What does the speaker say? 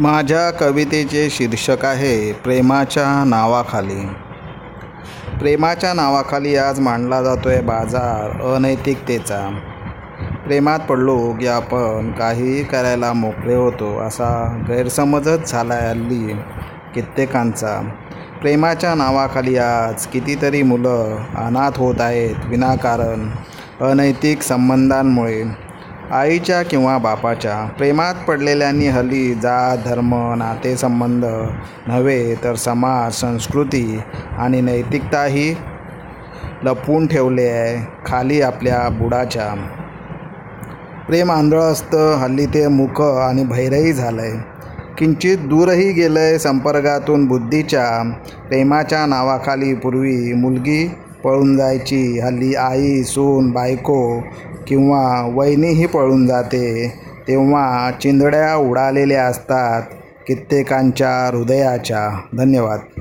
माझ्या कवितेचे शीर्षक आहे प्रेमाच्या नावाखाली. प्रेमाच्या नावाखाली आज मांडला जातो आहे बाजार अनैतिकतेचा. प्रेमात पडलो की आपण काहीही करायला मोकळे होतो असा गैरसमजच झाला आहे हल्ली कित्येकांचा. प्रेमाच्या नावाखाली आज कितीतरी मुलं अनाथ होत आहेत विनाकारण अनैतिक संबंधांमुळे. आईच्या किंवा बापाच्या प्रेमात पडलेल्यांनी हल्ली जात धर्म नातेसंबंध नव्हे तर समाज संस्कृती आणि नैतिकताही लपवून ठेवले आहे खाली आपल्या बुडाच्या. प्रेम आंधळं असतं हल्ली ते मुख आणि भैरही झालं आहे किंचित दूरही गेलं आहे संपर्कातून बुद्धीच्या प्रेमाच्या नावाखाली पूर्वी मुलगी पळून जायची हल्ली आई सून बायको किंवा वहिनीही पळून जाते तेव्हा चिंधड्या उडालेल्या असतात कित्येकांच्या हृदयाच्या. धन्यवाद.